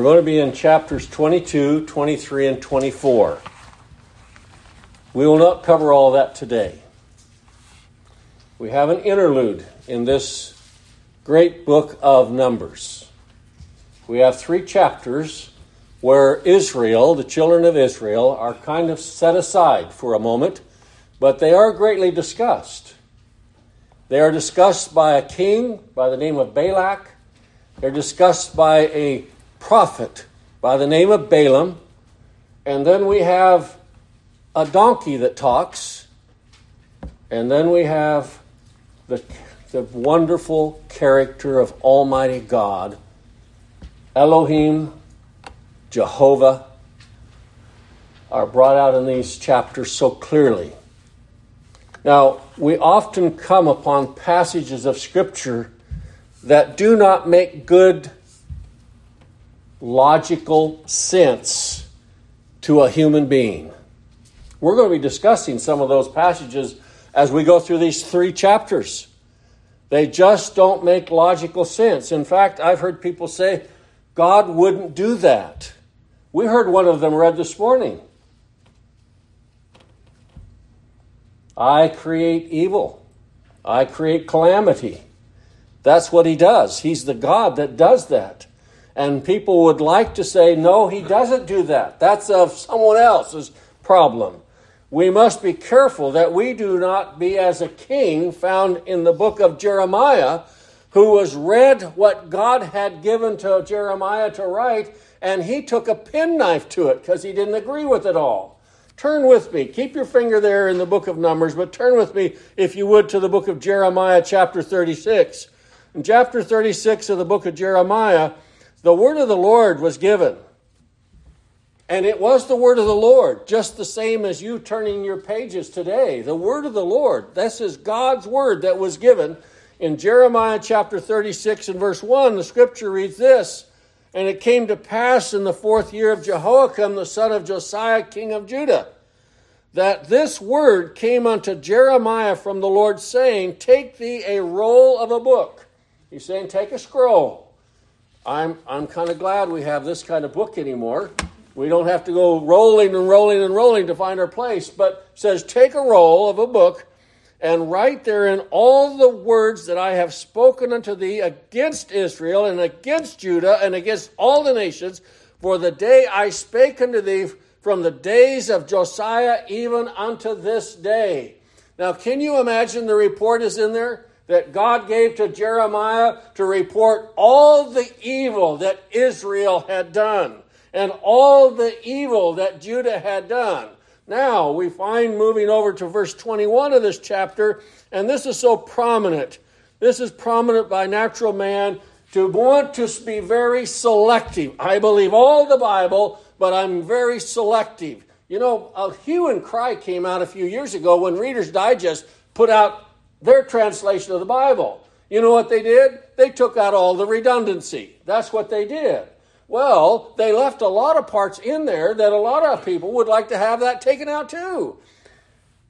We're going to be in chapters 22, 23, and 24. We will not cover all that today. We have an interlude in this great book of Numbers. We have three chapters where Israel, the children of Israel, are kind of set aside for a moment, but they are greatly discussed. They are discussed by a king by the name of Balak. They're discussed by a prophet by the name of Balaam. And then we have a donkey that talks. And then we have the, the wonderful character of Almighty God, Elohim, Jehovah, are brought out in these chapters so clearly. Now, we often come upon passages of Scripture that do not make good logical sense to a human being. We're going to be discussing some of those passages as we go through these three chapters. They just don't make logical sense. In fact, I've heard people say, God wouldn't do that. We heard one of them read this morning. I create evil, I create calamity. That's what he does. He's the God that does that. And people would like to say, no, he doesn't do that. That's of someone else's problem. We must be careful that we do not be as a king found in the book of Jeremiah, who was read what God had given to Jeremiah to write, and he took a penknife to it because he didn't agree with it all. Turn with me. Keep your finger there in the book of Numbers, but turn with me, if you would, to the book of Jeremiah, chapter 36. In chapter 36 of the book of Jeremiah, the word of the Lord was given. And it was the word of the Lord, just the same as you turning your pages today. The word of the Lord. This is God's word that was given. In Jeremiah chapter 36 and verse 1, the scripture reads this And it came to pass in the fourth year of Jehoiakim, the son of Josiah, king of Judah, that this word came unto Jeremiah from the Lord, saying, Take thee a roll of a book. He's saying, Take a scroll I'm, I'm kind of glad we have this kind of book anymore. We don't have to go rolling and rolling and rolling to find our place, but says, Take a roll of a book and write therein all the words that I have spoken unto thee against Israel and against Judah and against all the nations, for the day I spake unto thee from the days of Josiah even unto this day. Now, can you imagine the report is in there? That God gave to Jeremiah to report all the evil that Israel had done and all the evil that Judah had done. Now we find moving over to verse 21 of this chapter, and this is so prominent. This is prominent by natural man to want to be very selective. I believe all the Bible, but I'm very selective. You know, a hue and cry came out a few years ago when Reader's Digest put out their translation of the Bible. You know what they did? They took out all the redundancy. That's what they did. Well, they left a lot of parts in there that a lot of people would like to have that taken out too.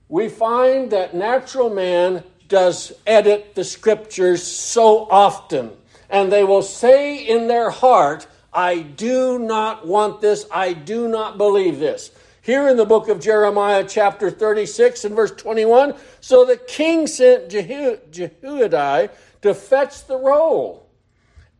We find that natural man does edit the scriptures so often, and they will say in their heart, I do not want this, I do not believe this. Here in the book of Jeremiah, chapter 36 and verse 21, so the king sent Jehu- to fetch the roll.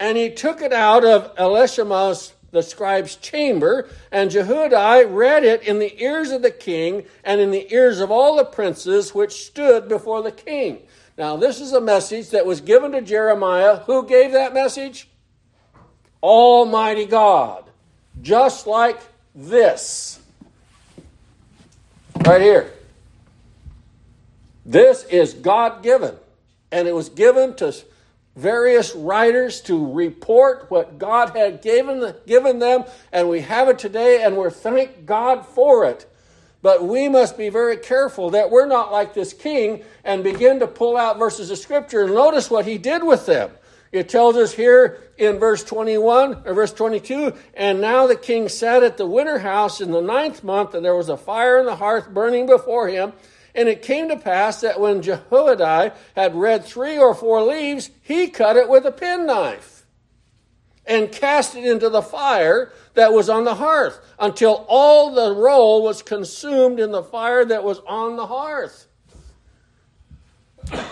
And he took it out of Elishama's, the scribe's chamber, and Jehudi read it in the ears of the king and in the ears of all the princes which stood before the king. Now, this is a message that was given to Jeremiah. Who gave that message? Almighty God. Just like this. Right here. This is God given. And it was given to various writers to report what God had given, given them. And we have it today, and we're thank God for it. But we must be very careful that we're not like this king and begin to pull out verses of scripture and notice what he did with them. It tells us here in verse 21 or verse 22 and now the king sat at the winter house in the ninth month, and there was a fire in the hearth burning before him. And it came to pass that when Jehudi had read three or four leaves, he cut it with a penknife. and cast it into the fire that was on the hearth until all the roll was consumed in the fire that was on the hearth.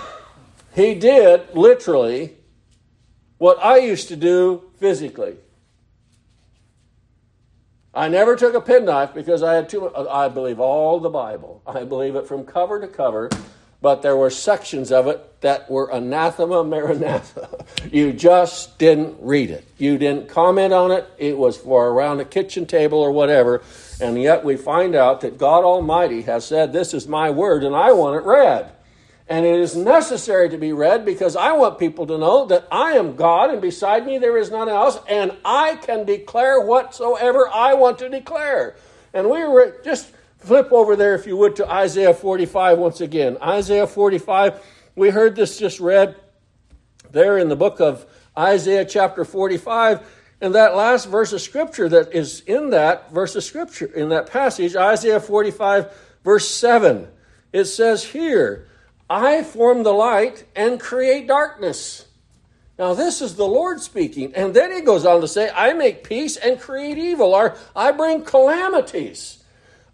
He did literally what I used to do physically. I never took a penknife because I had too I believe all the Bible. I believe it from cover to cover, but there were sections of it that were anathema maranatha. You just didn't read it. You didn't comment on it. It was for around a kitchen table or whatever. And yet we find out that God Almighty has said, This is my word, and I want it read. And it is necessary to be read because I want people to know that I am God and beside me there is none else, and I can declare whatsoever I want to declare. And we were just flip over there, if you would, to Isaiah 45 once again. Isaiah 45, we heard this just read there in the book of Isaiah, chapter 45. And that last verse of scripture that is in that verse of scripture, in that passage, Isaiah 45, verse 7, it says here, I form the light and create darkness. Now, this is the Lord speaking. And then he goes on to say, I make peace and create evil, or I bring calamities.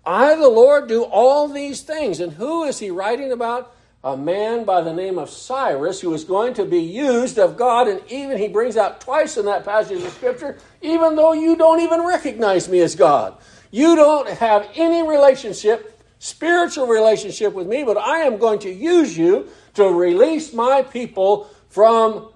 I, the Lord, do all these things. And who is he writing about? A man by the name of Cyrus who is going to be used of God. And even he brings out twice in that passage of Scripture, even though you don't even recognize me as God. You don't have any relationship spiritual relationship with me, but I am going to use you to release my people from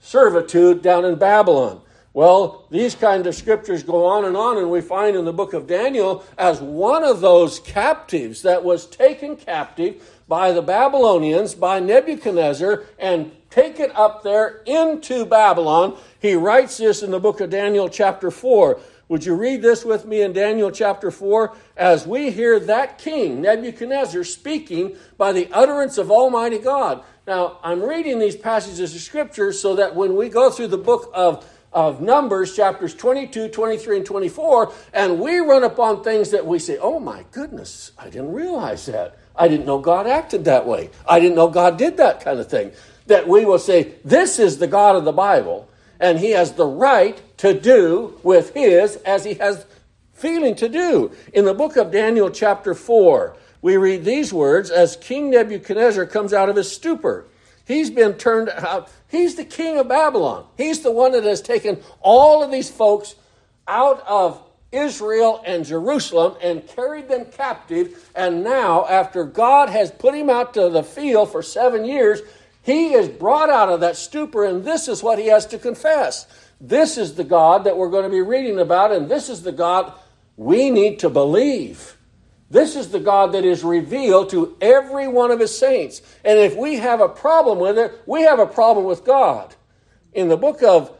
servitude down in Babylon. Well, these kind of scriptures go on and on, and we find in the book of Daniel as one of those captives that was taken captive by the Babylonians, by Nebuchadnezzar, and taken up there into Babylon. He writes this in the book of Daniel, chapter 4. Would you read this with me in Daniel chapter 4 as we hear that king, Nebuchadnezzar, speaking by the utterance of Almighty God? Now, I'm reading these passages of Scripture so that when we go through the book of, of Numbers, chapters 22, 23, and 24, and we run upon things that we say, oh my goodness, I didn't realize that. I didn't know God acted that way. I didn't know God did that kind of thing. That we will say, this is the God of the Bible and he has the right to do with his as he has feeling to do. In the book of Daniel, chapter 4, we read these words as King Nebuchadnezzar comes out of his stupor. He's been turned out. He's the king of Babylon. He's the one that has taken all of these folks out of Israel and Jerusalem and carried them captive. And now, after God has put him out to the field for seven years, he is brought out of that stupor, and this is what he has to confess. This is the God that we're going to be reading about, and this is the God we need to believe. This is the God that is revealed to every one of his saints. And if we have a problem with it, we have a problem with God. In the book of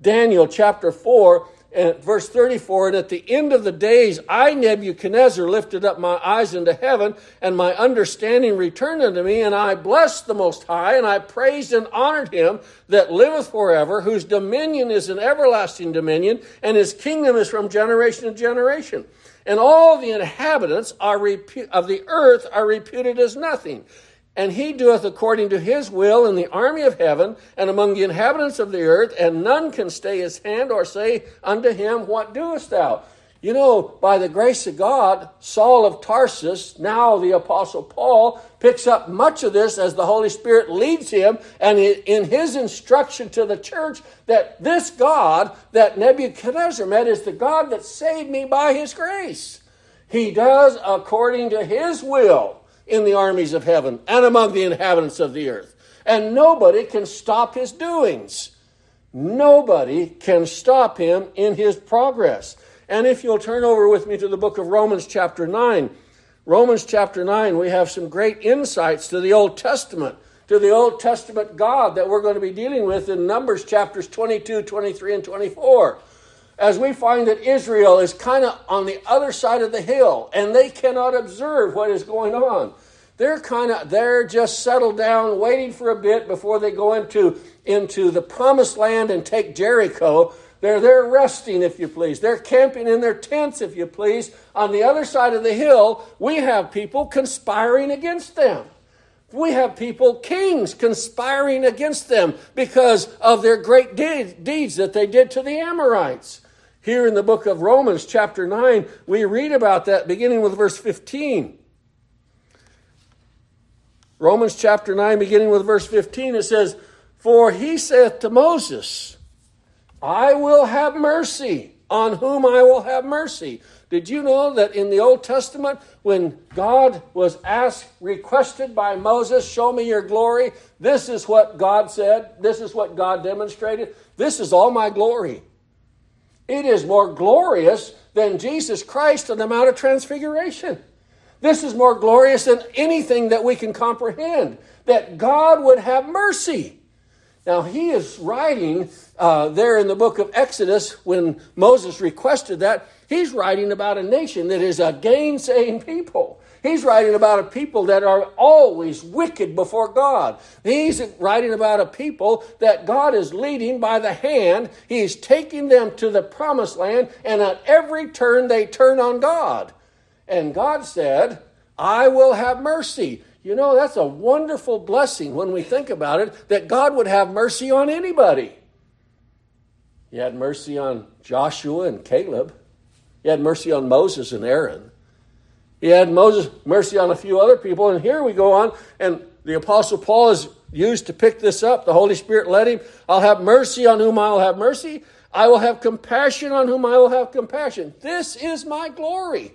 Daniel, chapter 4, and verse 34 and at the end of the days i nebuchadnezzar lifted up my eyes into heaven and my understanding returned unto me and i blessed the most high and i praised and honored him that liveth forever whose dominion is an everlasting dominion and his kingdom is from generation to generation. And all the inhabitants are repu- of the earth are reputed as nothing and he doeth according to his will in the army of heaven and among the inhabitants of the earth, and none can stay his hand or say unto him, What doest thou? You know, by the grace of God, Saul of Tarsus, now the Apostle Paul, picks up much of this as the Holy Spirit leads him, and in his instruction to the church, that this God that Nebuchadnezzar met is the God that saved me by his grace. He does according to his will in the armies of heaven and among the inhabitants of the earth. And nobody can stop his doings. Nobody can stop him in his progress. And if you'll turn over with me to the book of Romans, chapter 9, Romans chapter 9, we have some great insights to the Old Testament, to the Old Testament God that we're going to be dealing with in Numbers chapters 22, 23, and 24 as we find that Israel is kind of on the other side of the hill and they cannot observe what is going on. They're kind of they're just settled down waiting for a bit before they go into into the promised land and take Jericho. They're there resting, if you please. They're camping in their tents, if you please. On the other side of the hill, we have people conspiring against them. we have people, kings, conspiring against them because of their great de- deeds that they did to the Amorites. Here in the book of Romans, chapter 9, we read about that beginning with verse 15. Romans chapter 9, beginning with verse 15, it says, For he saith to Moses, I will have mercy on whom I will have mercy. Did you know that in the Old Testament, when God was asked, requested by Moses, Show me your glory, this is what God said, this is what God demonstrated, this is all my glory. It is more glorious than Jesus Christ on the Mount of Transfiguration. This is more glorious than anything that we can comprehend. That God would have mercy. Now, he is writing uh, there in the book of Exodus when Moses requested that. He's writing about a nation that is a gainsaying people. He's writing about a people that are always wicked before God. He's writing about a people that God is leading by the hand. He's taking them to the promised land, and at every turn they turn on God. And God said, I will have mercy. You know, that's a wonderful blessing when we think about it that God would have mercy on anybody. He had mercy on Joshua and Caleb. He had mercy on Moses and Aaron. He had Moses mercy on a few other people. And here we go on, and the Apostle Paul is used to pick this up. The Holy Spirit led him. I'll have mercy on whom I'll have mercy. I will have compassion on whom I will have compassion. This is my glory.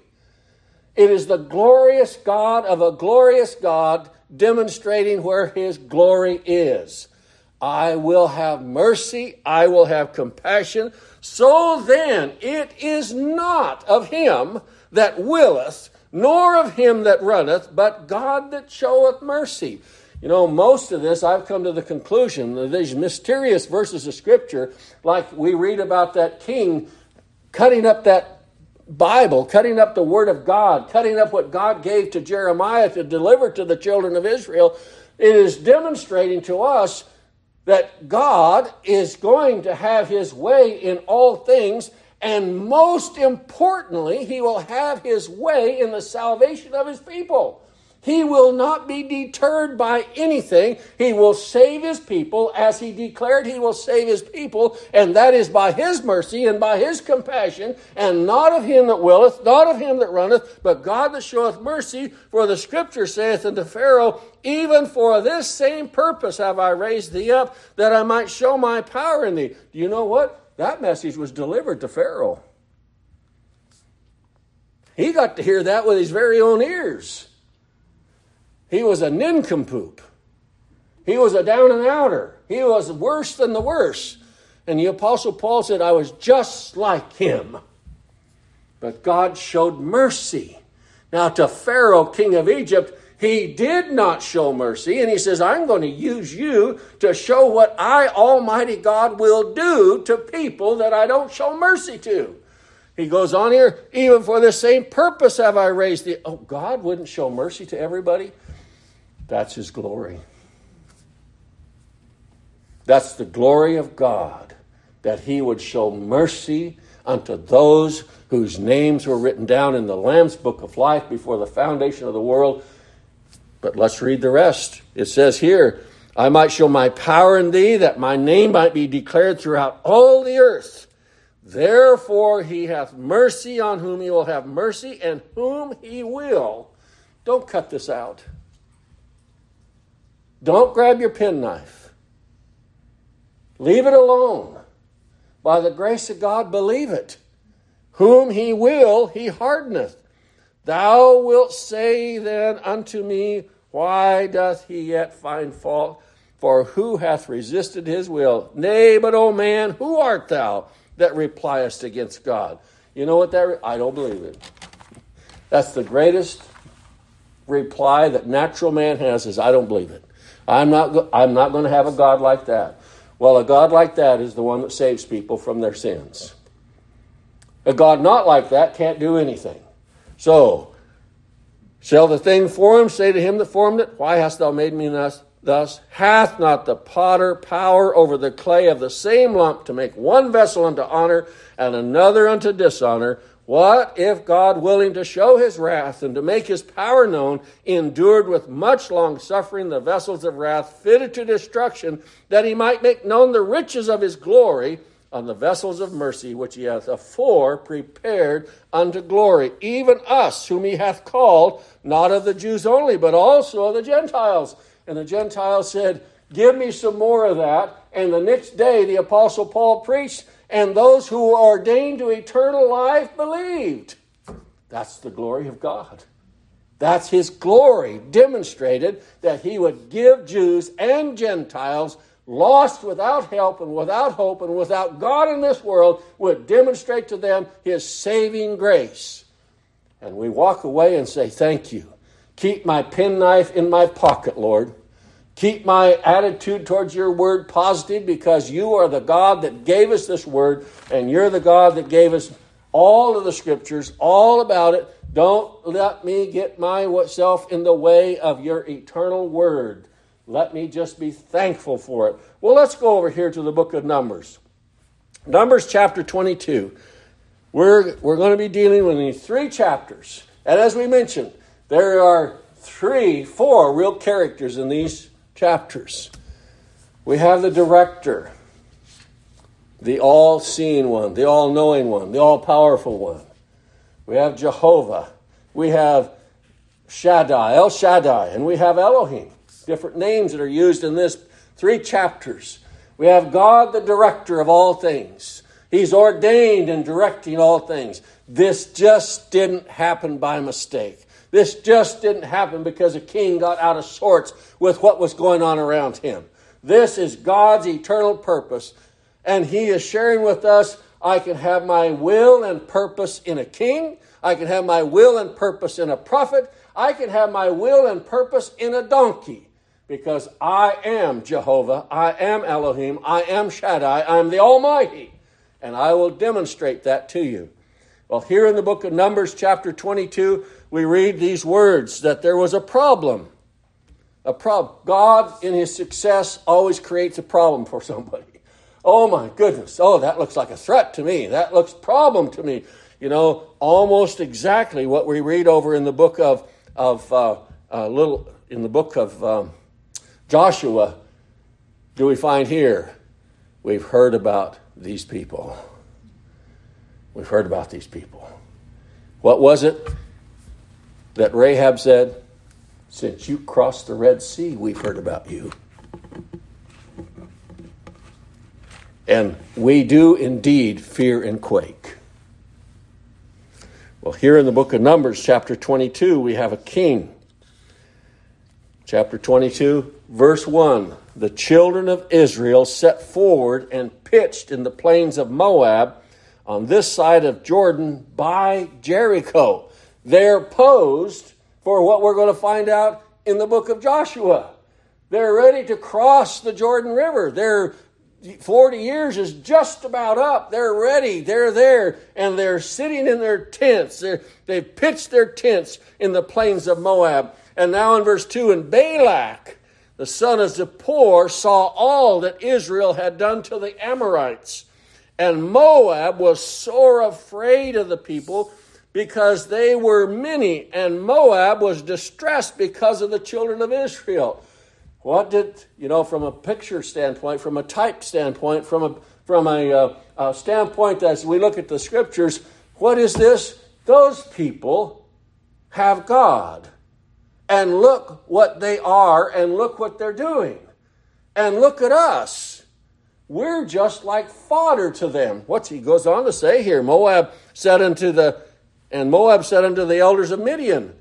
It is the glorious God of a glorious God demonstrating where his glory is. I will have mercy, I will have compassion. So then, it is not of him that willeth, nor of him that runneth, but God that showeth mercy. You know, most of this, I've come to the conclusion that these mysterious verses of Scripture, like we read about that king cutting up that Bible, cutting up the Word of God, cutting up what God gave to Jeremiah to deliver to the children of Israel, it is demonstrating to us that God is going to have His way in all things, and most importantly, He will have His way in the salvation of His people. He will not be deterred by anything. He will save his people as he declared he will save his people, and that is by his mercy and by his compassion, and not of him that willeth, not of him that runneth, but God that showeth mercy. For the scripture saith unto Pharaoh, Even for this same purpose have I raised thee up, that I might show my power in thee. Do you know what? That message was delivered to Pharaoh. He got to hear that with his very own ears. He was a nincompoop. He was a down and outer. He was worse than the worst. And the Apostle Paul said, I was just like him. But God showed mercy. Now, to Pharaoh, king of Egypt, he did not show mercy. And he says, I'm going to use you to show what I, Almighty God, will do to people that I don't show mercy to. He goes on here, even for the same purpose have I raised thee. Oh, God wouldn't show mercy to everybody. That's His glory. That's the glory of God, that He would show mercy unto those whose names were written down in the Lamb's book of life before the foundation of the world. But let's read the rest. It says here, I might show my power in thee, that my name might be declared throughout all the earth. Therefore, he hath mercy on whom he will have mercy, and whom he will. Don't cut this out. Don't grab your penknife. Leave it alone. By the grace of God, believe it. Whom he will, he hardeneth. Thou wilt say then unto me, Why doth he yet find fault? For who hath resisted his will? Nay, but, O man, who art thou that repliest against God? You know what that? Re- I don't believe it. That's the greatest reply that natural man has is I don't believe it. I'm not, I'm not going to have a God like that. Well, a God like that is the one that saves people from their sins. A God not like that can't do anything. So, shall the thing formed say to him that formed it, Why hast thou made me thus? Thus hath not the potter power over the clay of the same lump to make one vessel unto honor and another unto dishonor. What if God, willing to show his wrath and to make his power known, endured with much long suffering the vessels of wrath fitted to destruction, that he might make known the riches of his glory on the vessels of mercy which he hath afore prepared unto glory, even us whom he hath called, not of the Jews only, but also of the Gentiles. And the Gentiles said, Give me some more of that. And the next day the Apostle Paul preached, and those who were ordained to eternal life believed. That's the glory of God. That's his glory demonstrated that he would give Jews and Gentiles lost without help and without hope and without God in this world would demonstrate to them his saving grace. And we walk away and say, Thank you. Keep my penknife in my pocket, Lord. Keep my attitude towards your word positive because you are the God that gave us this word and you're the God that gave us all of the scriptures, all about it. Don't let me get myself in the way of your eternal word. Let me just be thankful for it. Well, let's go over here to the book of Numbers. Numbers chapter 22. We're, we're going to be dealing with these three chapters. And as we mentioned, there are three, four real characters in these chapters. We have the director, the all seeing one, the all knowing one, the all powerful one. We have Jehovah. We have Shaddai, El Shaddai, and we have Elohim. Different names that are used in this three chapters. We have God, the director of all things. He's ordained and directing all things. This just didn't happen by mistake. This just didn't happen because a king got out of sorts with what was going on around him. This is God's eternal purpose, and He is sharing with us I can have my will and purpose in a king, I can have my will and purpose in a prophet, I can have my will and purpose in a donkey. Because I am Jehovah, I am Elohim, I am Shaddai, I am the Almighty, and I will demonstrate that to you. Well, here in the book of Numbers, chapter 22, we read these words that there was a problem. A problem. God, in his success, always creates a problem for somebody. Oh my goodness. Oh, that looks like a threat to me. That looks problem to me. You know, almost exactly what we read over in the book of of uh, uh, little in the book of um, Joshua. Do we find here? We've heard about these people. We've heard about these people. What was it? that Rahab said, Since you crossed the Red Sea, we've heard about you. And we do indeed fear and quake. Well, here in the book of Numbers, chapter 22, we have a king. Chapter 22, verse 1 The children of Israel set forward and pitched in the plains of Moab on this side of Jordan by Jericho they're posed for what we're going to find out in the book of Joshua. They're ready to cross the Jordan River. Their 40 years is just about up. They're ready. They're there. And they're sitting in their tents. they they've pitched their tents in the plains of Moab. And now in verse 2 and Balak, the son of Zippor, saw all that Israel had done to the Amorites. And Moab was sore afraid of the people because they were many, and Moab was distressed because of the children of Israel. What did, you know, from a picture standpoint, from a type standpoint, from a, from a, uh, standpoint as we look at the scriptures, what is this? Those people have God. And look what they are, and look what they're doing. And look at us. We're just like fodder to them. What he goes on to say here? Moab said unto the and Moab said unto the elders of Midian,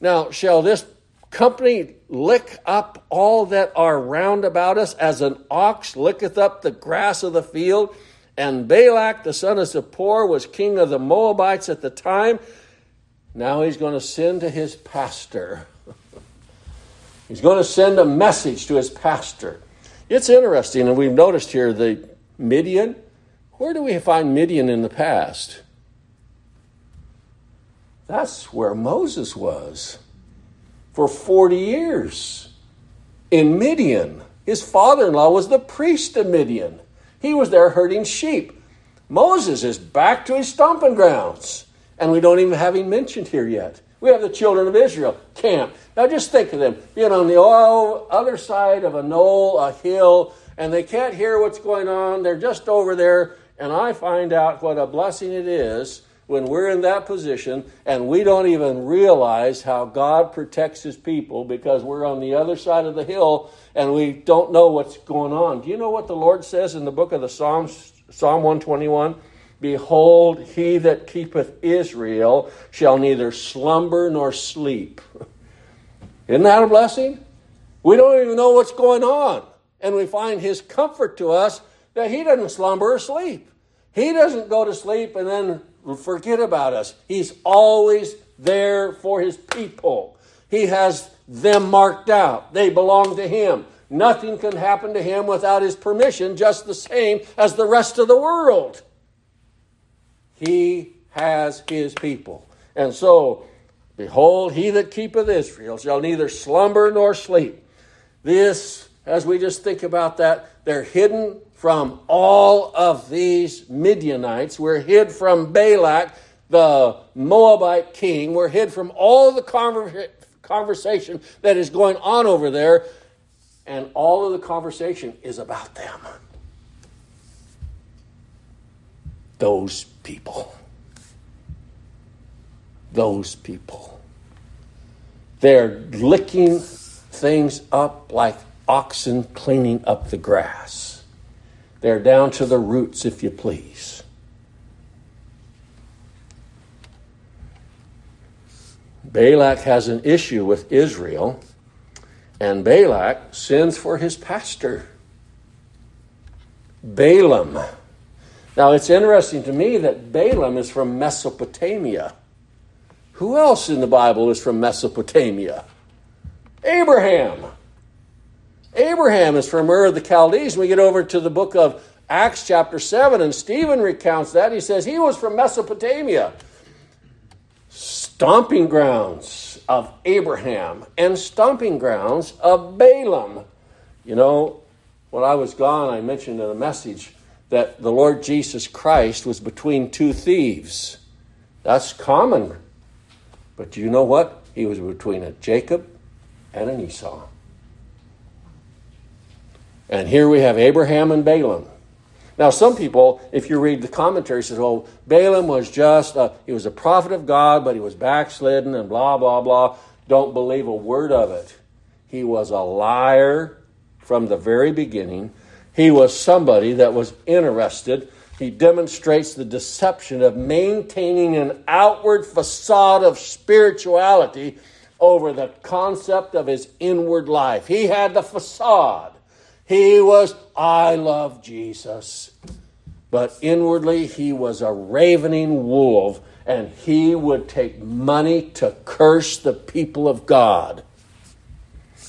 Now shall this company lick up all that are round about us as an ox licketh up the grass of the field? And Balak, the son of Zippor, was king of the Moabites at the time. Now he's going to send to his pastor. He's going to send a message to his pastor. It's interesting, and we've noticed here the Midian. Where do we find Midian in the past? That's where Moses was for 40 years in Midian. His father in law was the priest of Midian. He was there herding sheep. Moses is back to his stomping grounds. And we don't even have him mentioned here yet. We have the children of Israel camp. Now just think of them being on the other side of a knoll, a hill, and they can't hear what's going on. They're just over there. And I find out what a blessing it is when we're in that position and we don't even realize how God protects his people because we're on the other side of the hill and we don't know what's going on. Do you know what the Lord says in the book of the Psalms, Psalm 121? Behold, he that keepeth Israel shall neither slumber nor sleep. Isn't that a blessing? We don't even know what's going on. And we find his comfort to us that he doesn't slumber or sleep. He doesn't go to sleep and then forget about us. He's always there for his people. He has them marked out, they belong to him. Nothing can happen to him without his permission, just the same as the rest of the world. He has his people. And so, behold, he that keepeth Israel shall neither slumber nor sleep. This, as we just think about that, they're hidden from all of these Midianites. We're hid from Balak, the Moabite king. We're hid from all the conver- conversation that is going on over there. And all of the conversation is about them. Those people. Those people. They're licking things up like oxen cleaning up the grass. They're down to the roots, if you please. Balak has an issue with Israel, and Balak sends for his pastor, Balaam. Now, it's interesting to me that Balaam is from Mesopotamia. Who else in the Bible is from Mesopotamia? Abraham. Abraham is from Ur of the Chaldees. We get over to the book of Acts, chapter 7, and Stephen recounts that. He says he was from Mesopotamia, stomping grounds of Abraham and stomping grounds of Balaam. You know, when I was gone, I mentioned in a message that the Lord Jesus Christ was between two thieves. That's common. But do you know what? He was between a Jacob and an Esau. And here we have Abraham and Balaam. Now, some people, if you read the commentary, says, "Well, Balaam was just a, he was a prophet of God, but he was backslidden and blah blah blah." Don't believe a word of it. He was a liar from the very beginning. He was somebody that was interested. He demonstrates the deception of maintaining an outward facade of spirituality over the concept of his inward life. He had the facade. He was, I love Jesus. But inwardly, he was a ravening wolf, and he would take money to curse the people of God.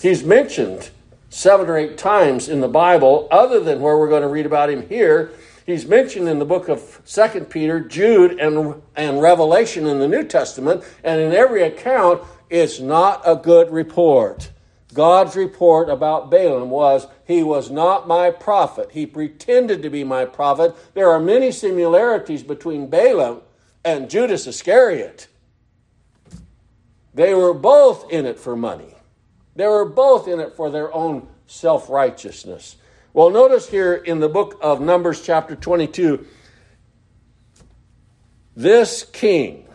He's mentioned seven or eight times in the Bible, other than where we're going to read about him here. He's mentioned in the book of Second Peter, Jude, and, and Revelation in the New Testament, and in every account, it's not a good report. God's report about Balaam was, He was not my prophet. He pretended to be my prophet. There are many similarities between Balaam and Judas Iscariot. They were both in it for money, they were both in it for their own self righteousness. Well, notice here in the book of Numbers, chapter 22, this king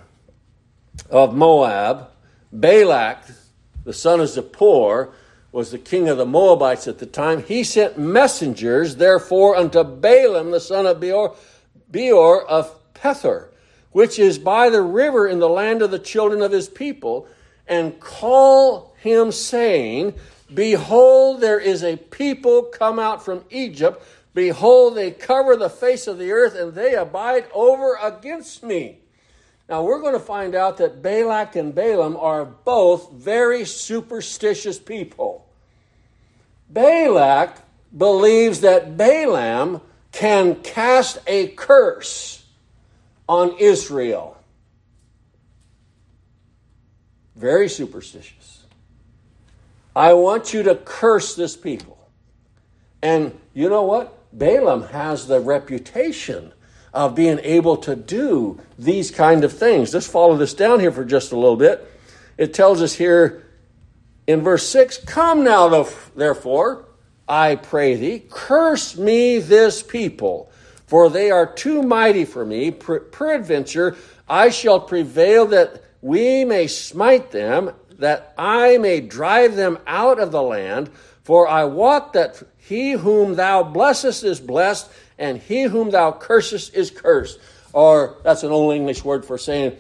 of Moab, Balak, the son of Zippor, was the king of the Moabites at the time. He sent messengers, therefore, unto Balaam, the son of Beor, Beor of Pethor, which is by the river in the land of the children of his people, and call him, saying, Behold, there is a people come out from Egypt. Behold, they cover the face of the earth, and they abide over against me. Now, we're going to find out that Balak and Balaam are both very superstitious people. Balak believes that Balaam can cast a curse on Israel. Very superstitious. I want you to curse this people. And you know what? Balaam has the reputation of being able to do these kind of things. Let's follow this down here for just a little bit. It tells us here in verse 6 Come now, therefore, I pray thee, curse me this people, for they are too mighty for me. Peradventure, I shall prevail that we may smite them, that I may drive them out of the land. For I wot that he whom thou blessest is blessed, and he whom thou cursest is cursed. Or that's an old English word for saying,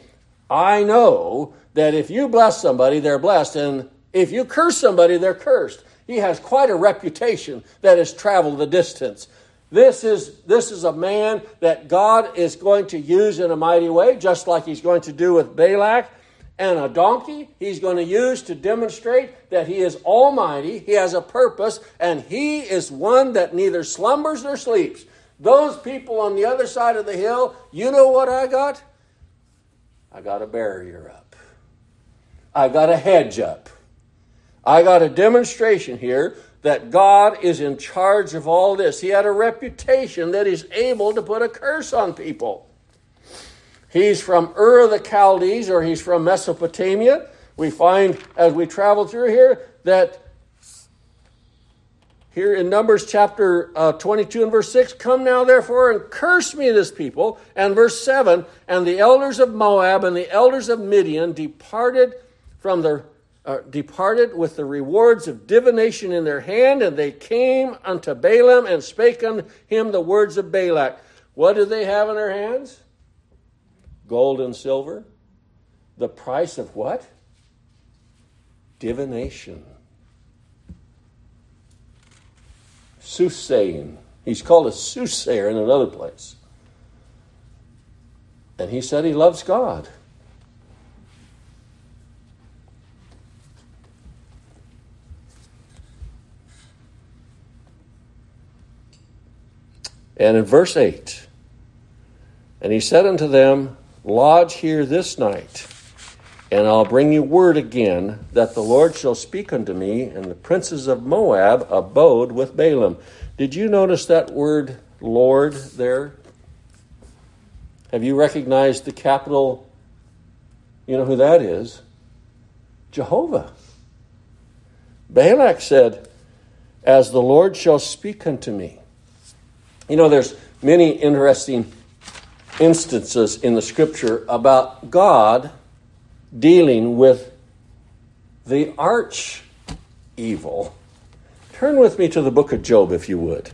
I know that if you bless somebody, they're blessed, and if you curse somebody, they're cursed. He has quite a reputation that has traveled the distance. This is, this is a man that God is going to use in a mighty way, just like he's going to do with Balak and a donkey he's going to use to demonstrate that he is almighty, he has a purpose, and he is one that neither slumbers nor sleeps. Those people on the other side of the hill, you know what I got? I got a barrier up. I got a hedge up. I got a demonstration here that God is in charge of all this. He had a reputation that he's able to put a curse on people. He's from Ur of the Chaldees or he's from Mesopotamia. We find as we travel through here that here in Numbers chapter uh, 22 and verse 6, come now therefore and curse me this people. And verse 7, and the elders of Moab and the elders of Midian departed from their uh, departed with the rewards of divination in their hand, and they came unto Balaam and spake unto him the words of Balak. What do they have in their hands? Gold and silver. The price of what? Divination. Soothsaying. He's called a soothsayer in another place. And he said he loves God. And in verse 8, and he said unto them, Lodge here this night, and I'll bring you word again that the Lord shall speak unto me. And the princes of Moab abode with Balaam. Did you notice that word Lord there? Have you recognized the capital? You know who that is? Jehovah. Balak said, As the Lord shall speak unto me. You know, there's many interesting instances in the scripture about God dealing with the arch evil. Turn with me to the book of Job, if you would.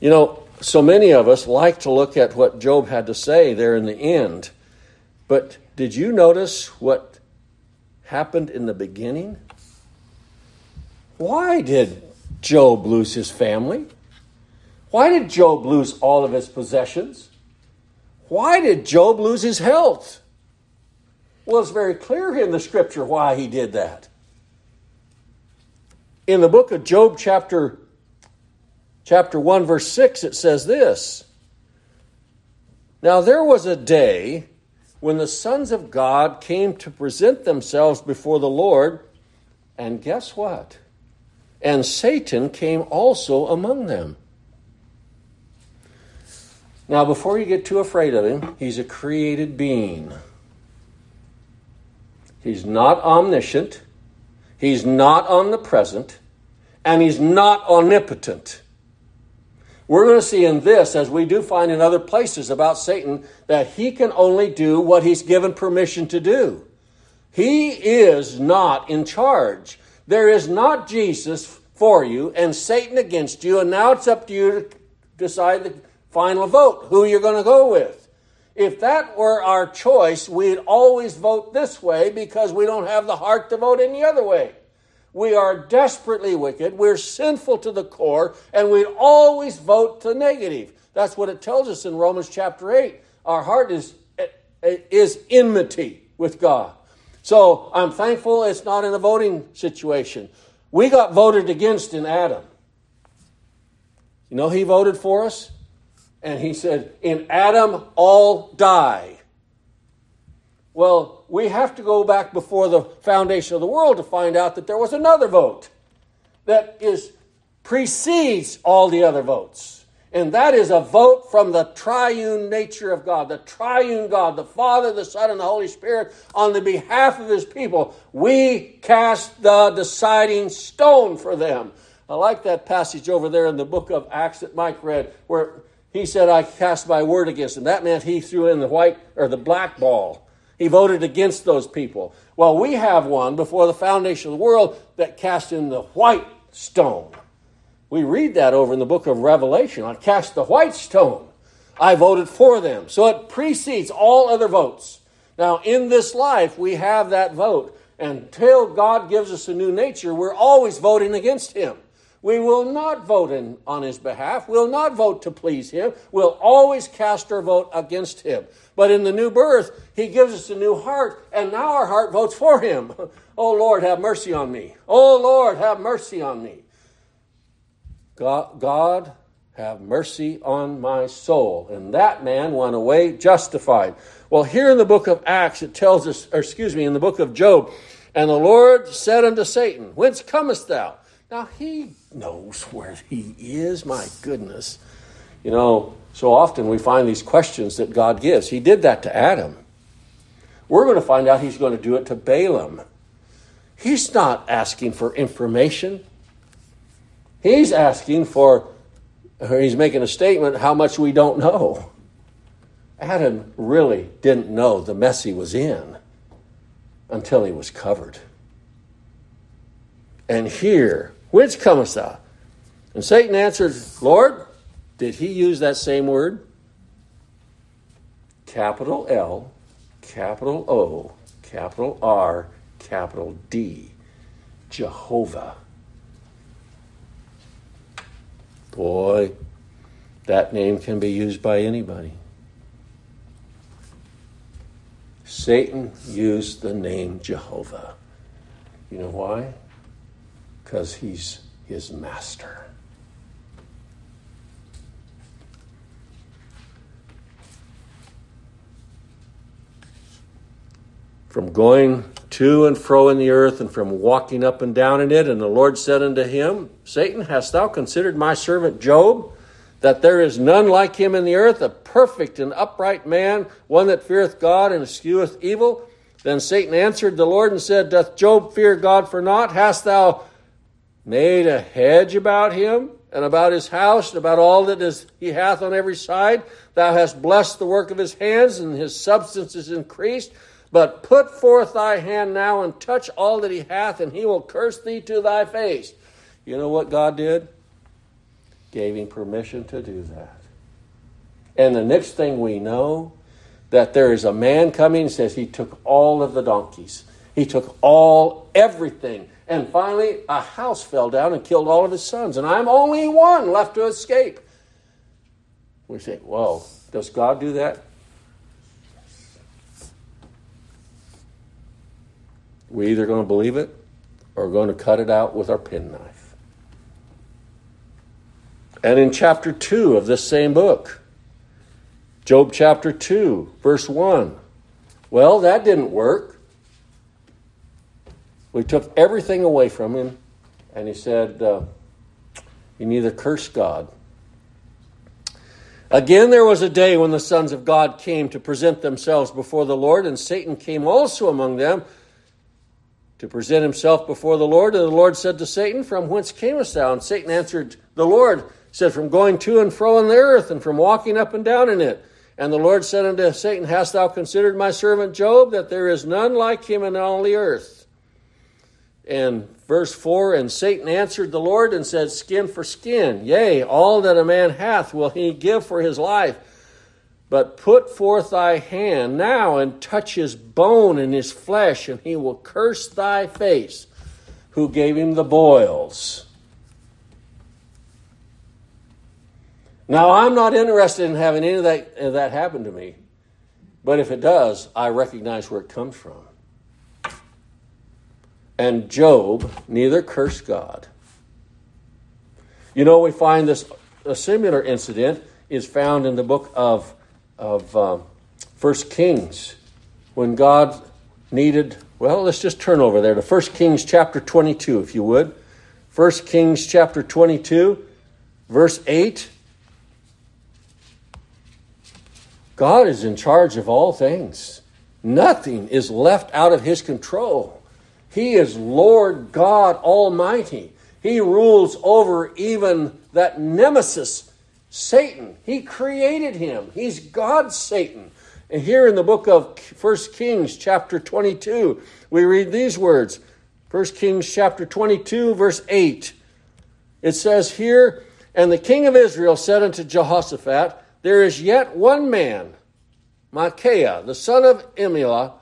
You know, so many of us like to look at what Job had to say there in the end, but did you notice what happened in the beginning? Why did Job lose his family? Why did Job lose all of his possessions? Why did Job lose his health? Well, it's very clear in the scripture why he did that. In the book of Job, chapter, chapter 1, verse 6, it says this Now there was a day when the sons of God came to present themselves before the Lord, and guess what? And Satan came also among them. Now, before you get too afraid of him, he's a created being. He's not omniscient, he's not omnipresent, and he's not omnipotent. We're going to see in this, as we do find in other places about Satan, that he can only do what he's given permission to do. He is not in charge. There is not Jesus for you and Satan against you, and now it's up to you to decide the final vote, who you're going to go with. If that were our choice, we'd always vote this way because we don't have the heart to vote any other way. We are desperately wicked, we're sinful to the core, and we'd always vote the negative. That's what it tells us in Romans chapter 8. Our heart is, eh, eh, is enmity with God. So I'm thankful it's not in a voting situation. We got voted against in Adam. You know, he voted for us and he said, In Adam all die. Well, we have to go back before the foundation of the world to find out that there was another vote that is precedes all the other votes. And that is a vote from the triune nature of God, the triune God, the Father, the Son, and the Holy Spirit on the behalf of his people. We cast the deciding stone for them. I like that passage over there in the book of Acts that Mike read, where he said, I cast my word against him. That meant he threw in the white or the black ball. He voted against those people. Well, we have one before the foundation of the world that cast in the white stone. We read that over in the book of Revelation. I cast the white stone. I voted for them. So it precedes all other votes. Now, in this life, we have that vote. Until God gives us a new nature, we're always voting against Him. We will not vote in, on His behalf. We'll not vote to please Him. We'll always cast our vote against Him. But in the new birth, He gives us a new heart, and now our heart votes for Him. oh Lord, have mercy on me. Oh Lord, have mercy on me. God, God, have mercy on my soul. And that man went away justified. Well, here in the book of Acts, it tells us, or excuse me, in the book of Job, and the Lord said unto Satan, Whence comest thou? Now he knows where he is, my goodness. You know, so often we find these questions that God gives. He did that to Adam. We're going to find out he's going to do it to Balaam. He's not asking for information. He's asking for, or he's making a statement how much we don't know. Adam really didn't know the mess he was in until he was covered. And here, whence comest thou? And Satan answered, Lord, did he use that same word? Capital L, capital O, capital R, capital D. Jehovah. Boy, that name can be used by anybody. Satan used the name Jehovah. You know why? Because he's his master. From going to and fro in the earth, and from walking up and down in it. And the Lord said unto him, Satan, hast thou considered my servant Job, that there is none like him in the earth, a perfect and upright man, one that feareth God and escheweth evil? Then Satan answered the Lord and said, Doth Job fear God for naught? Hast thou made a hedge about him and about his house and about all that is, he hath on every side? Thou hast blessed the work of his hands, and his substance is increased. But put forth thy hand now and touch all that he hath, and he will curse thee to thy face. You know what God did? Gave him permission to do that. And the next thing we know, that there is a man coming says he took all of the donkeys. He took all, everything. And finally, a house fell down and killed all of his sons. And I'm only one left to escape. We say, whoa, does God do that? We're either going to believe it or going to cut it out with our penknife. And in chapter 2 of this same book, Job chapter 2, verse 1, well, that didn't work. We took everything away from him, and he said, uh, You neither curse God. Again, there was a day when the sons of God came to present themselves before the Lord, and Satan came also among them to present himself before the Lord. And the Lord said to Satan, From whence camest thou? And Satan answered the Lord, said, From going to and fro in the earth, and from walking up and down in it. And the Lord said unto Satan, Hast thou considered my servant Job, that there is none like him in all the earth? And verse 4 And Satan answered the Lord and said, Skin for skin, yea, all that a man hath will he give for his life. But put forth thy hand now and touch his bone and his flesh, and he will curse thy face, who gave him the boils. Now, I'm not interested in having any of that, that happen to me, but if it does, I recognize where it comes from. And Job neither cursed God. You know, we find this a similar incident is found in the book of of uh, First Kings when God needed. Well, let's just turn over there to First Kings chapter 22, if you would. First Kings chapter 22, verse 8. God is in charge of all things. Nothing is left out of his control. He is Lord God Almighty. He rules over even that nemesis, Satan. He created him. He's God Satan. And here in the book of 1 Kings, chapter 22, we read these words 1 Kings, chapter 22, verse 8. It says here, And the king of Israel said unto Jehoshaphat, There is yet one man, Micaiah, the son of Imlah,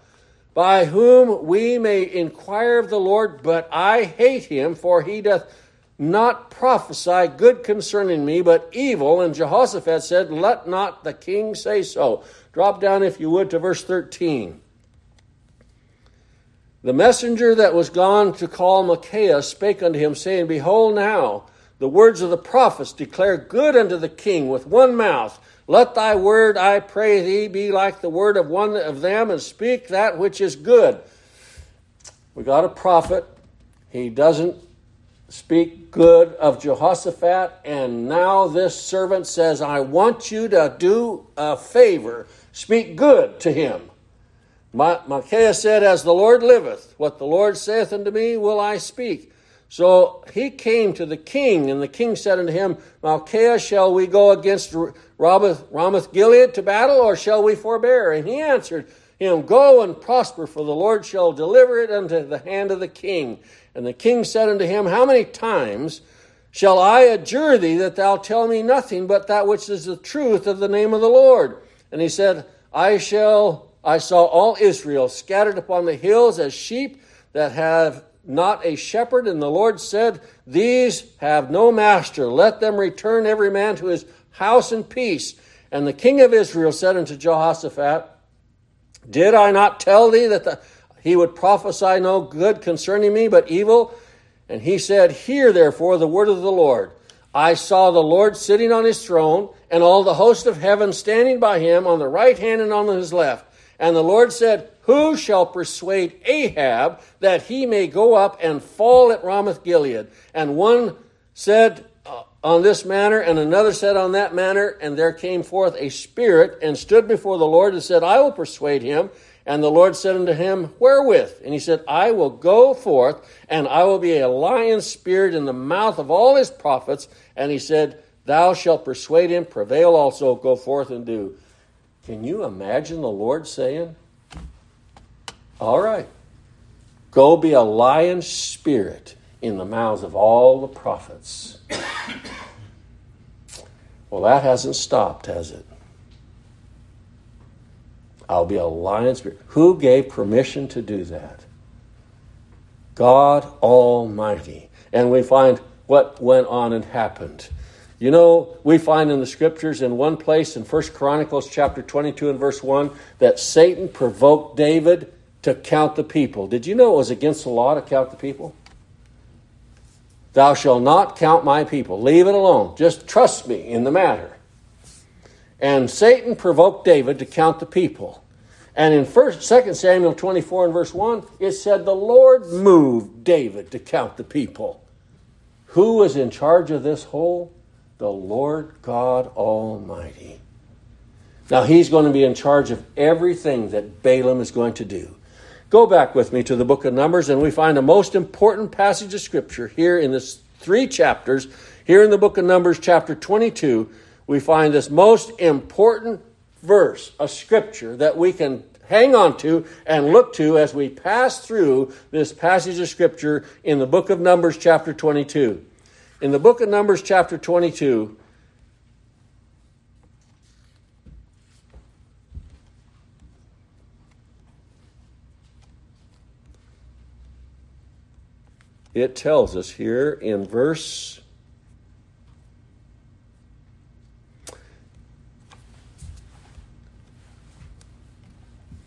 by whom we may inquire of the Lord, but I hate him, for he doth not prophesy good concerning me, but evil. And Jehoshaphat said, Let not the king say so. Drop down, if you would, to verse 13. The messenger that was gone to call Micaiah spake unto him, saying, Behold, now the words of the prophets declare good unto the king with one mouth. Let thy word, I pray thee, be like the word of one of them, and speak that which is good. We got a prophet. He doesn't speak good of Jehoshaphat, and now this servant says, I want you to do a favor. Speak good to him. Micaiah said, As the Lord liveth, what the Lord saith unto me will I speak. So he came to the king, and the king said unto him, Micaiah, shall we go against Ramoth, Ramoth Gilead to battle, or shall we forbear? And he answered him, Go and prosper, for the Lord shall deliver it unto the hand of the king. And the king said unto him, How many times shall I adjure thee that thou tell me nothing but that which is the truth of the name of the Lord? And he said, I shall I saw all Israel scattered upon the hills as sheep that have not a shepherd. And the Lord said, These have no master. Let them return every man to his house in peace. And the king of Israel said unto Jehoshaphat, Did I not tell thee that the, he would prophesy no good concerning me, but evil? And he said, Hear therefore the word of the Lord. I saw the Lord sitting on his throne, and all the host of heaven standing by him on the right hand and on his left. And the Lord said, Who shall persuade Ahab that he may go up and fall at Ramoth Gilead? And one said uh, on this manner, and another said on that manner. And there came forth a spirit and stood before the Lord and said, I will persuade him. And the Lord said unto him, Wherewith? And he said, I will go forth, and I will be a lion's spirit in the mouth of all his prophets. And he said, Thou shalt persuade him, prevail also, go forth and do. Can you imagine the Lord saying, All right, go be a lion spirit in the mouths of all the prophets? well, that hasn't stopped, has it? I'll be a lion spirit. Who gave permission to do that? God Almighty. And we find what went on and happened. You know, we find in the scriptures in one place in First Chronicles chapter 22 and verse 1 that Satan provoked David to count the people. Did you know it was against the law to count the people? Thou shalt not count my people. Leave it alone. Just trust me in the matter. And Satan provoked David to count the people. And in first, 2 Samuel 24 and verse 1, it said, The Lord moved David to count the people. Who was in charge of this whole the Lord God Almighty. Now, he's going to be in charge of everything that Balaam is going to do. Go back with me to the book of Numbers, and we find a most important passage of Scripture here in this three chapters. Here in the book of Numbers, chapter 22, we find this most important verse of Scripture that we can hang on to and look to as we pass through this passage of Scripture in the book of Numbers, chapter 22 in the book of Numbers, chapter 22, it tells us here in verse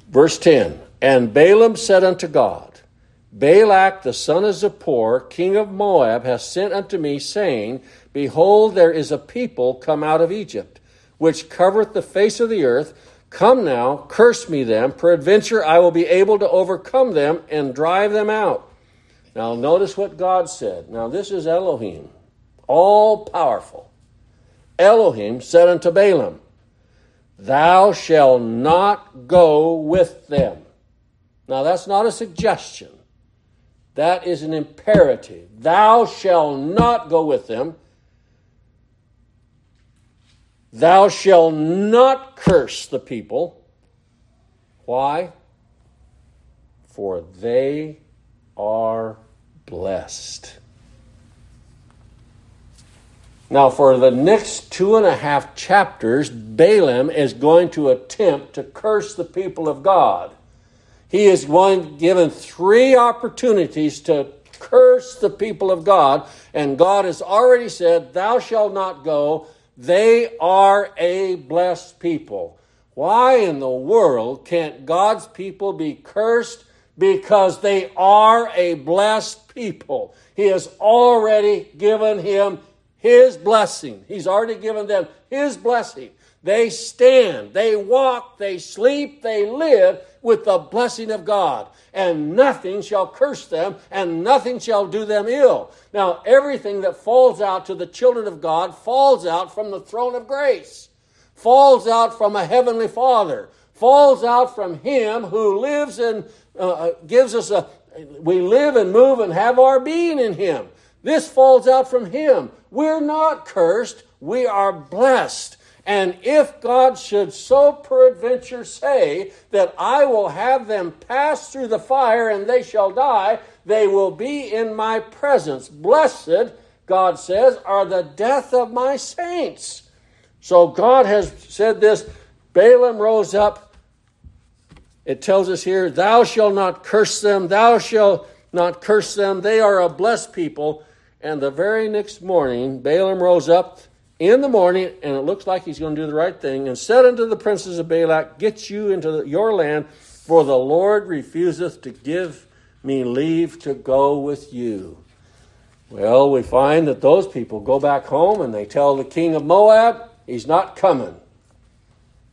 verse 10 and balaam said unto god Balak the son of Zippor, king of Moab, hath sent unto me, saying, Behold, there is a people come out of Egypt, which covereth the face of the earth. Come now, curse me them, peradventure I will be able to overcome them and drive them out. Now, notice what God said. Now, this is Elohim, all powerful. Elohim said unto Balaam, Thou shalt not go with them. Now, that's not a suggestion. That is an imperative. Thou shalt not go with them. Thou shalt not curse the people. Why? For they are blessed. Now, for the next two and a half chapters, Balaam is going to attempt to curse the people of God. He is going given three opportunities to curse the people of God, and God has already said, Thou shalt not go. They are a blessed people. Why in the world can't God's people be cursed? Because they are a blessed people. He has already given him his blessing. He's already given them his blessing. They stand, they walk, they sleep, they live with the blessing of God. And nothing shall curse them, and nothing shall do them ill. Now, everything that falls out to the children of God falls out from the throne of grace, falls out from a heavenly Father, falls out from Him who lives and uh, uh, gives us a. We live and move and have our being in Him. This falls out from Him. We're not cursed, we are blessed. And if God should so peradventure say that I will have them pass through the fire and they shall die, they will be in my presence. Blessed, God says, are the death of my saints. So God has said this. Balaam rose up. It tells us here, Thou shalt not curse them, thou shalt not curse them. They are a blessed people. And the very next morning, Balaam rose up in the morning, and it looks like he's going to do the right thing, and said unto the princes of Balak, Get you into the, your land, for the Lord refuseth to give me leave to go with you. Well, we find that those people go back home and they tell the king of Moab, He's not coming.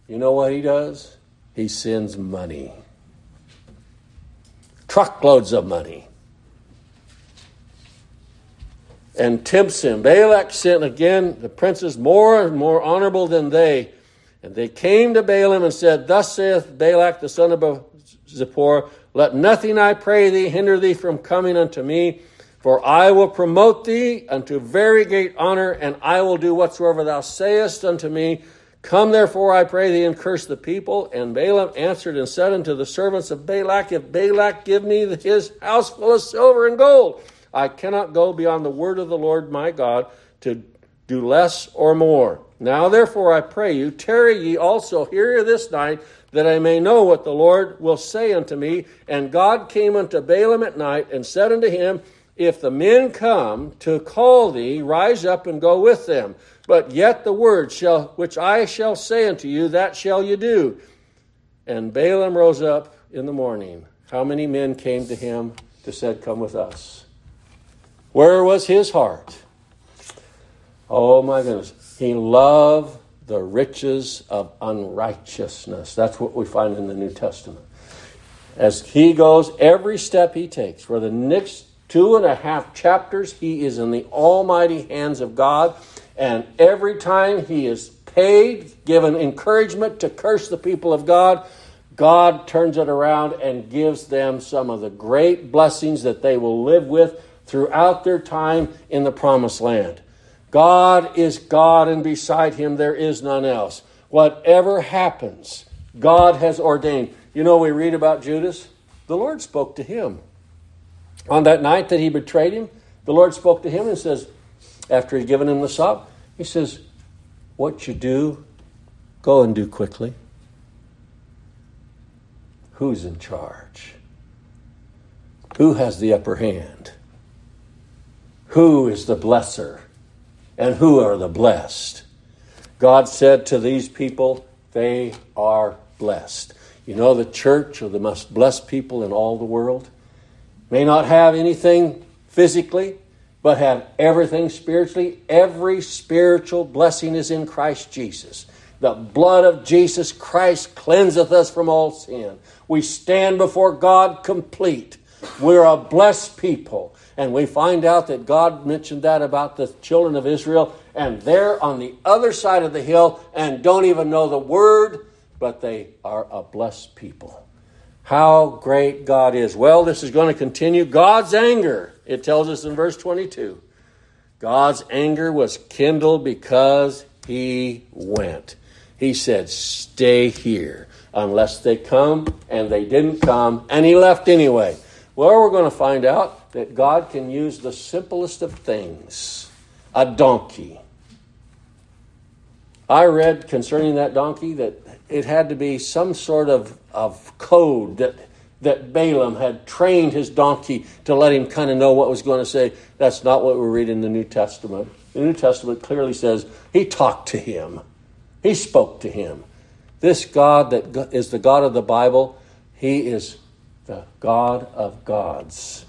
You know what he does? He sends money. Truckloads of money and tempts him. Balak sent again the princes more and more honorable than they. And they came to Balaam and said, Thus saith Balak the son of Zippor, Let nothing, I pray thee, hinder thee from coming unto me, for I will promote thee unto very great honor, and I will do whatsoever thou sayest unto me. Come therefore, I pray thee, and curse the people. And Balaam answered and said unto the servants of Balak, If Balak give me his house full of silver and gold, I cannot go beyond the word of the Lord my God to do less or more. Now, therefore, I pray you, tarry ye also here this night, that I may know what the Lord will say unto me. And God came unto Balaam at night and said unto him, If the men come to call thee, rise up and go with them. But yet the word shall which I shall say unto you, that shall you do. And Balaam rose up in the morning. How many men came to him to said, Come with us? Where was his heart? Oh my goodness. He loved the riches of unrighteousness. That's what we find in the New Testament. As he goes, every step he takes, for the next two and a half chapters, he is in the almighty hands of God. And every time he is paid, given encouragement to curse the people of God, God turns it around and gives them some of the great blessings that they will live with throughout their time in the promised land. God is God, and beside him there is none else. Whatever happens, God has ordained. You know, we read about Judas. The Lord spoke to him. On that night that he betrayed him, the Lord spoke to him and says, after he'd given him the sop, he says, What you do, go and do quickly. Who's in charge? Who has the upper hand? Who is the blesser? And who are the blessed? God said to these people, they are blessed. You know, the church are the most blessed people in all the world. May not have anything physically, but have everything spiritually. Every spiritual blessing is in Christ Jesus. The blood of Jesus Christ cleanseth us from all sin. We stand before God complete. We're a blessed people. And we find out that God mentioned that about the children of Israel, and they're on the other side of the hill and don't even know the word, but they are a blessed people. How great God is. Well, this is going to continue. God's anger, it tells us in verse 22. God's anger was kindled because he went. He said, Stay here unless they come, and they didn't come, and he left anyway. Well, we're going to find out that God can use the simplest of things a donkey. I read concerning that donkey that it had to be some sort of, of code that, that Balaam had trained his donkey to let him kind of know what was going to say. That's not what we read in the New Testament. The New Testament clearly says he talked to him, he spoke to him. This God that is the God of the Bible, he is the God of gods.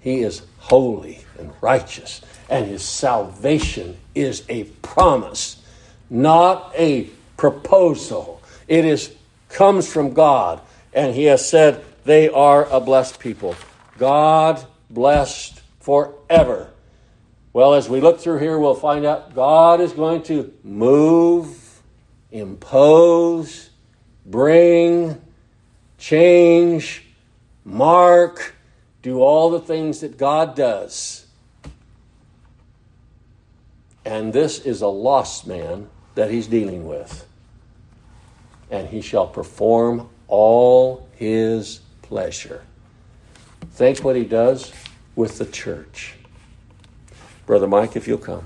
He is holy and righteous, and his salvation is a promise, not a proposal. It is comes from God, and he has said they are a blessed people. God blessed forever. Well, as we look through here, we'll find out God is going to move, impose, bring, change, mark, do all the things that God does. And this is a lost man that he's dealing with. And he shall perform all his pleasure. Think what he does with the church. Brother Mike, if you'll come.